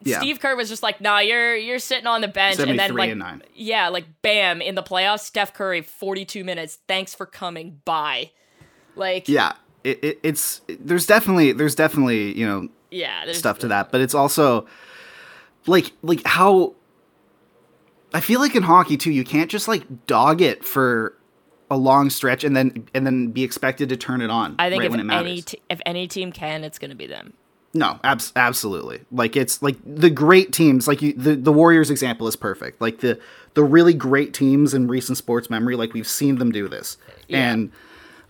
Speaker 1: Yeah.
Speaker 2: Steve Kerr was just like, "Nah, you're you're sitting on the bench." And then like
Speaker 1: and 9.
Speaker 2: yeah, like bam, in the playoffs, Steph Curry 42 minutes. Thanks for coming. Bye. Like
Speaker 1: yeah, it, it, it's there's definitely there's definitely you know
Speaker 2: yeah,
Speaker 1: stuff to that, but it's also like like how I feel like in hockey too, you can't just like dog it for a long stretch and then and then be expected to turn it on.
Speaker 2: I think
Speaker 1: right
Speaker 2: if any t- if any team can, it's going to be them.
Speaker 1: No, abs- absolutely. Like it's like the great teams, like you, the the Warriors example is perfect. Like the the really great teams in recent sports memory, like we've seen them do this.
Speaker 2: Yeah.
Speaker 1: And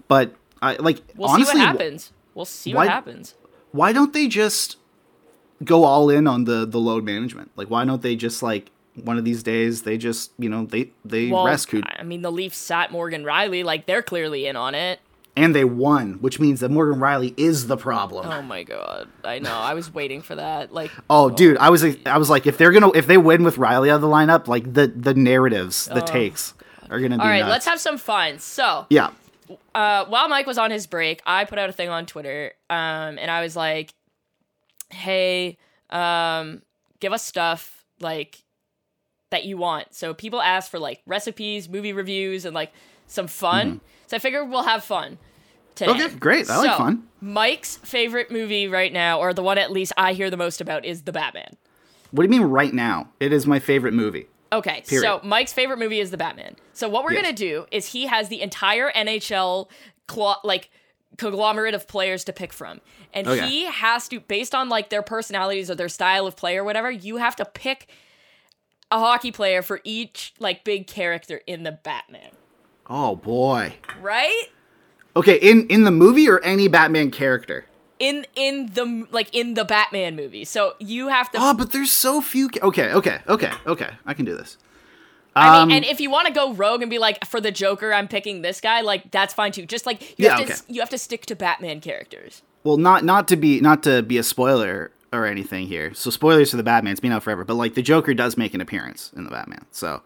Speaker 1: but I like
Speaker 2: We'll
Speaker 1: honestly,
Speaker 2: see what happens. We'll see
Speaker 1: why-
Speaker 2: what happens.
Speaker 1: why don't they just go all in on the the load management? Like why don't they just like one of these days they just you know they they
Speaker 2: Well,
Speaker 1: rescued
Speaker 2: I mean, the Leafs sat Morgan Rielly. Like they're clearly in on it.
Speaker 1: And they won, which means that Morgan Rielly is the problem.
Speaker 2: Oh my god, I know. I was waiting for that. Like
Speaker 1: Oh, dude, I was I was like, if they're gonna if they win with Rielly out of the lineup, like the the narratives, the takes are gonna be.
Speaker 2: Oh. all right,
Speaker 1: nuts.
Speaker 2: let's have some fun. So,
Speaker 1: Yeah,
Speaker 2: uh, while Mike was on his break, I put out a thing on Twitter, um, and I was like, "Hey, um, give us stuff like that you want." So people ask for like recipes, movie reviews, and like some fun. So I figured we'll have fun today.
Speaker 1: Okay, great. I like
Speaker 2: So,
Speaker 1: fun.
Speaker 2: Mike's favorite movie right now, or the one at least I hear the most about, is The Batman.
Speaker 1: What do you mean right now? It is my favorite movie.
Speaker 2: Okay,
Speaker 1: Period.
Speaker 2: so Mike's favorite movie is The Batman. So what we're
Speaker 1: Yes.
Speaker 2: gonna do is he has the entire NHL clo- like conglomerate of players to pick from, and
Speaker 1: Okay.
Speaker 2: he has to, based on like their personalities or their style of play or whatever, you have to pick a hockey player for each like big character in the Batman,
Speaker 1: Oh boy.
Speaker 2: right?
Speaker 1: Okay, in in the movie or any Batman character.
Speaker 2: In in the like in the Batman movie. So you have to.
Speaker 1: Oh, but there's so few. Ca- okay, okay, okay, okay. I can do this.
Speaker 2: I
Speaker 1: Um,
Speaker 2: mean, and if you want to go rogue and be like, for the Joker, I'm picking this guy, like that's fine too. Just like you
Speaker 1: Yeah,
Speaker 2: have to,
Speaker 1: okay.
Speaker 2: you have to stick to Batman characters.
Speaker 1: Well, not not to be not to be a spoiler or anything here. So spoilers for the Batman. It's been out forever, but like the Joker does make an appearance in the Batman. So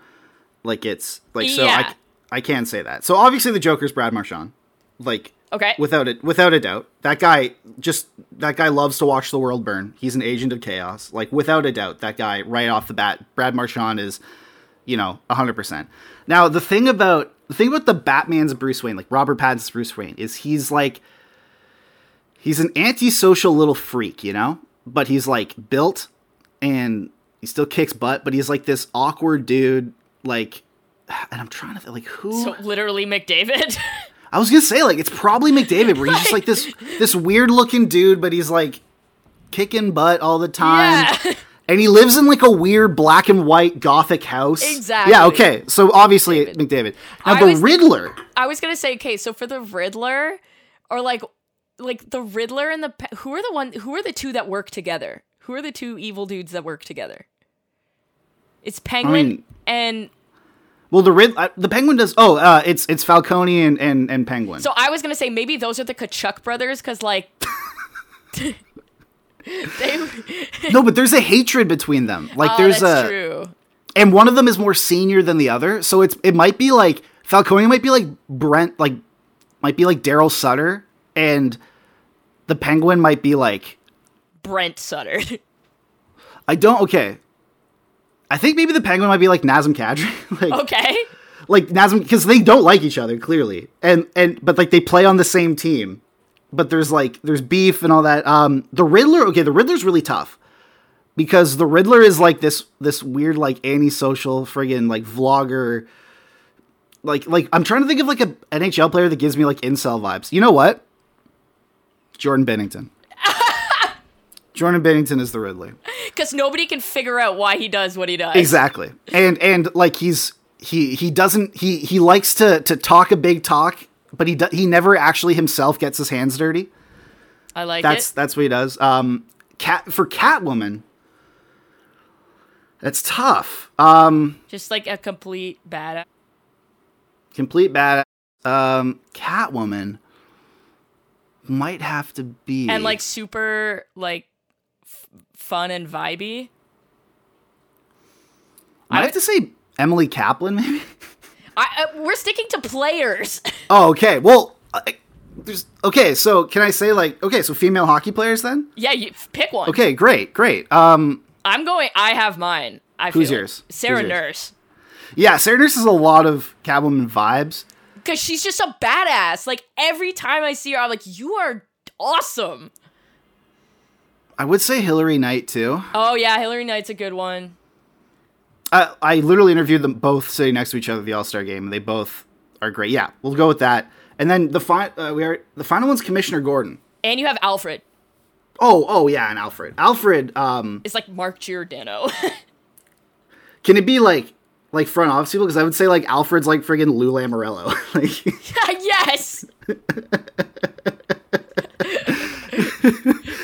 Speaker 1: like it's like so
Speaker 2: Yeah.
Speaker 1: I can say that. So obviously the Joker's Brad Marchand. Like
Speaker 2: Okay.
Speaker 1: without it without a doubt. That guy just that guy loves to watch the world burn. He's an agent of chaos. Like without a doubt, that guy right off the bat, Brad Marchand is, you know, hundred percent. Now the thing about the thing about the Batman's Bruce Wayne, like Robert Pattinson's Bruce Wayne, is he's like he's an antisocial little freak, you know? But he's like built and he still kicks butt, but he's like this awkward dude, like and I'm trying to think like who
Speaker 2: So literally McDavid.
Speaker 1: I was gonna say like it's probably McDavid, where he's just like this this weird looking dude, but he's like kicking butt all the time,
Speaker 2: yeah.
Speaker 1: and he lives in like a weird black and white gothic house.
Speaker 2: Exactly.
Speaker 1: Yeah. Okay. So obviously McDavid. Now
Speaker 2: I
Speaker 1: the
Speaker 2: was-
Speaker 1: Riddler.
Speaker 2: I was gonna say, okay, so for the Riddler, or like, like the Riddler and the who are the one who are the two that work together? Who are the two evil dudes that work together? It's Penguin
Speaker 1: mean-
Speaker 2: and
Speaker 1: Well, the Rid uh, the Penguin does. Oh, uh, it's it's Falcone and and, and Penguin.
Speaker 2: so I was gonna say maybe those are the Tkachuk brothers because like they.
Speaker 1: no, but there's a hatred between them. Like
Speaker 2: oh,
Speaker 1: there's
Speaker 2: that's
Speaker 1: a
Speaker 2: true.
Speaker 1: and one of them is more senior than the other. So it's it might be like Falcone might be like Brent, like might be like Daryl Sutter, and the Penguin might be like
Speaker 2: Brent Sutter.
Speaker 1: I don't. Okay, I think maybe the Penguin might be like Nazem Kadri, like
Speaker 2: okay.
Speaker 1: like Nazem because they don't like each other clearly, and and but like they play on the same team, but there's like there's beef and all that. Um, the Riddler. Okay, the Riddler's really tough because the Riddler is like this this weird like antisocial friggin' like vlogger. Like like I'm trying to think of like a NHL player that gives me like incel vibes. You know what? Jordan Binnington. Jordan Binnington is the Riddler.
Speaker 2: Because nobody can figure out why he does what he does.
Speaker 1: Exactly. And and like he's he he doesn't he he likes to to talk a big talk, but he do, he never actually himself gets his hands dirty.
Speaker 2: I like
Speaker 1: That's
Speaker 2: it.
Speaker 1: that's what he does. Um cat for Catwoman. That's tough. Um
Speaker 2: Just like a complete bad.
Speaker 1: complete bad um Catwoman might have to be
Speaker 2: And like super like fun and vibey.
Speaker 1: I
Speaker 2: I
Speaker 1: have to say Emily Kaplan maybe.
Speaker 2: I, uh, we're sticking to players.
Speaker 1: Oh, okay. Well, I, there's okay. So can I say like okay? So female hockey players then?
Speaker 2: yeah, you pick one.
Speaker 1: Okay, great, great. Um,
Speaker 2: I'm going. I have mine. I
Speaker 1: Who's
Speaker 2: feel.
Speaker 1: yours?
Speaker 2: Sarah
Speaker 1: Who's yours?
Speaker 2: Nurse.
Speaker 1: yeah, Sarah Nurse has a lot of Catwoman vibes.
Speaker 2: Because she's just a badass. Like every time I see her, I'm like, you are awesome.
Speaker 1: I would say Hilary Knight too.
Speaker 2: Oh yeah, Hilary Knight's a good one.
Speaker 1: I, I literally interviewed them both sitting next to each other at the All Star game, and they both are great. Yeah, we'll go with that. And then the fi- uh, we are the final one's Commissioner Gordon.
Speaker 2: And you have Alfred.
Speaker 1: Oh, oh yeah, and Alfred. Alfred. Um,
Speaker 2: It's like Mark Giordano.
Speaker 1: can it be like like front office people? Because I would say like Alfred's like friggin' Lou Lamoriello. like
Speaker 2: yes.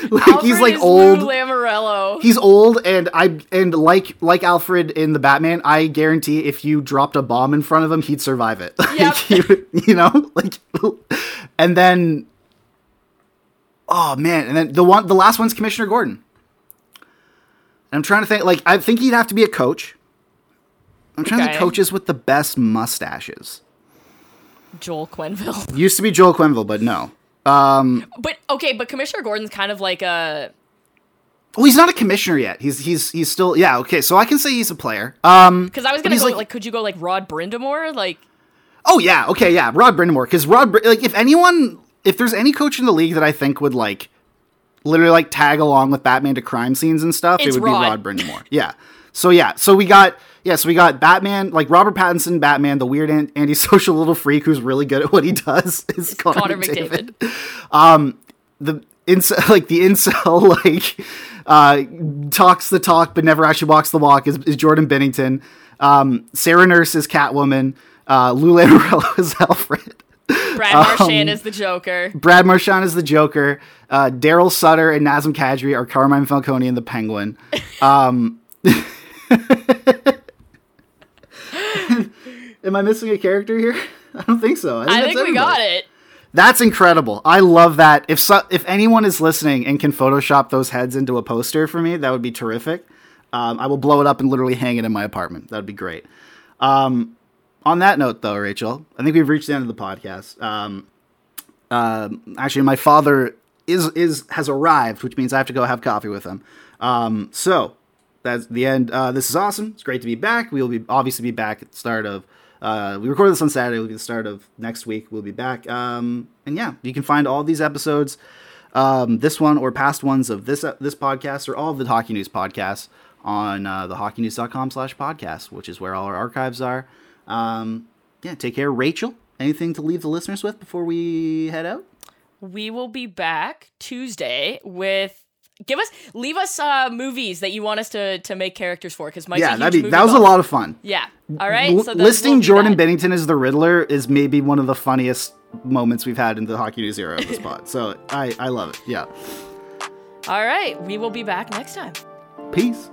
Speaker 1: like he's like old.
Speaker 2: Lamoriello.
Speaker 1: He's old, and I and like like Alfred in the Batman, I guarantee if you dropped a bomb in front of him, he'd survive it. Like,
Speaker 2: Yep.
Speaker 1: he you know, like, and then, oh man, and then the one, the last one's Commissioner Gordon. And I'm trying to think, like, I think he'd have to be a coach. I'm trying to
Speaker 2: Okay.
Speaker 1: think coaches with the best mustaches.
Speaker 2: Joel Quenneville.
Speaker 1: Used to be Joel Quenneville, but no.
Speaker 2: But okay, but Commissioner Gordon's kind of like a
Speaker 1: Well, he's not a commissioner yet. He's he's he's still yeah. Okay, so I can say he's a player. Um,
Speaker 2: because I was gonna go
Speaker 1: like-
Speaker 2: like, could you go like Rod Brind'Amour? Like
Speaker 1: Oh yeah, okay, yeah, Rod Brind'Amour. Because Rod, like, if anyone, if there's any coach in the league that I think would like, literally like tag along with Batman to crime scenes and stuff,
Speaker 2: It's
Speaker 1: it would be
Speaker 2: Rod.
Speaker 1: Rod Brind'Amour. yeah. So yeah, so we got yeah, so we got Batman, like Robert Pattinson, Batman, the weird an- antisocial little freak who's really good at what he does is Connor,
Speaker 2: Connor
Speaker 1: McDavid.
Speaker 2: McDavid.
Speaker 1: The incel, like the incel, like uh, talks the talk but never actually walks the walk is, is Jordan Binnington. Um, Sarah Nurse is Catwoman. Uh, Lou Lamoriello is Alfred.
Speaker 2: Brad
Speaker 1: Um,
Speaker 2: Marchand is the Joker.
Speaker 1: Brad Marchand is the Joker. Uh, Daryl Sutter and Nazem Kadri are Carmine Falcone and the Penguin. Um, am I missing a character here? I don't think so.
Speaker 2: I
Speaker 1: that's
Speaker 2: think we got it.
Speaker 1: That's incredible. I love that. If so, if anyone is listening and can Photoshop those heads into a poster for me, that would be terrific. Um, I will blow it up and literally hang it in my apartment. That would be great. Um, on that note, though, Rachel, I think we've reached the end of the podcast. Um, Um, actually, my father is is has arrived, which means I have to go have coffee with him. Um, so that's the end. Uh, this is awesome. It's great to be back. We will be obviously be back at the start of. Uh, we recorded this on Saturday. It'll be the start of next week. We'll be back. Um, and yeah, you can find all these episodes, um, this one or past ones of this uh, this podcast or all of the Hockey News podcasts on uh, the hockeynews.com slash podcast, which is where all our archives are. Um, yeah, take care, Rachel. Anything to leave the listeners with before we head out?
Speaker 2: We will be back Tuesday with give us leave us uh movies that you want us to to make characters for because Mike's
Speaker 1: yeah, that'd be that was a lot of fun.
Speaker 2: Yeah. All right.
Speaker 1: L-
Speaker 2: So
Speaker 1: listing
Speaker 2: we'll
Speaker 1: Jordan
Speaker 2: that.
Speaker 1: Binnington as the Riddler is maybe one of the funniest moments we've had in the hockey news era of the spot. So I I love it. Yeah.
Speaker 2: All right. We will be back next time.
Speaker 1: Peace.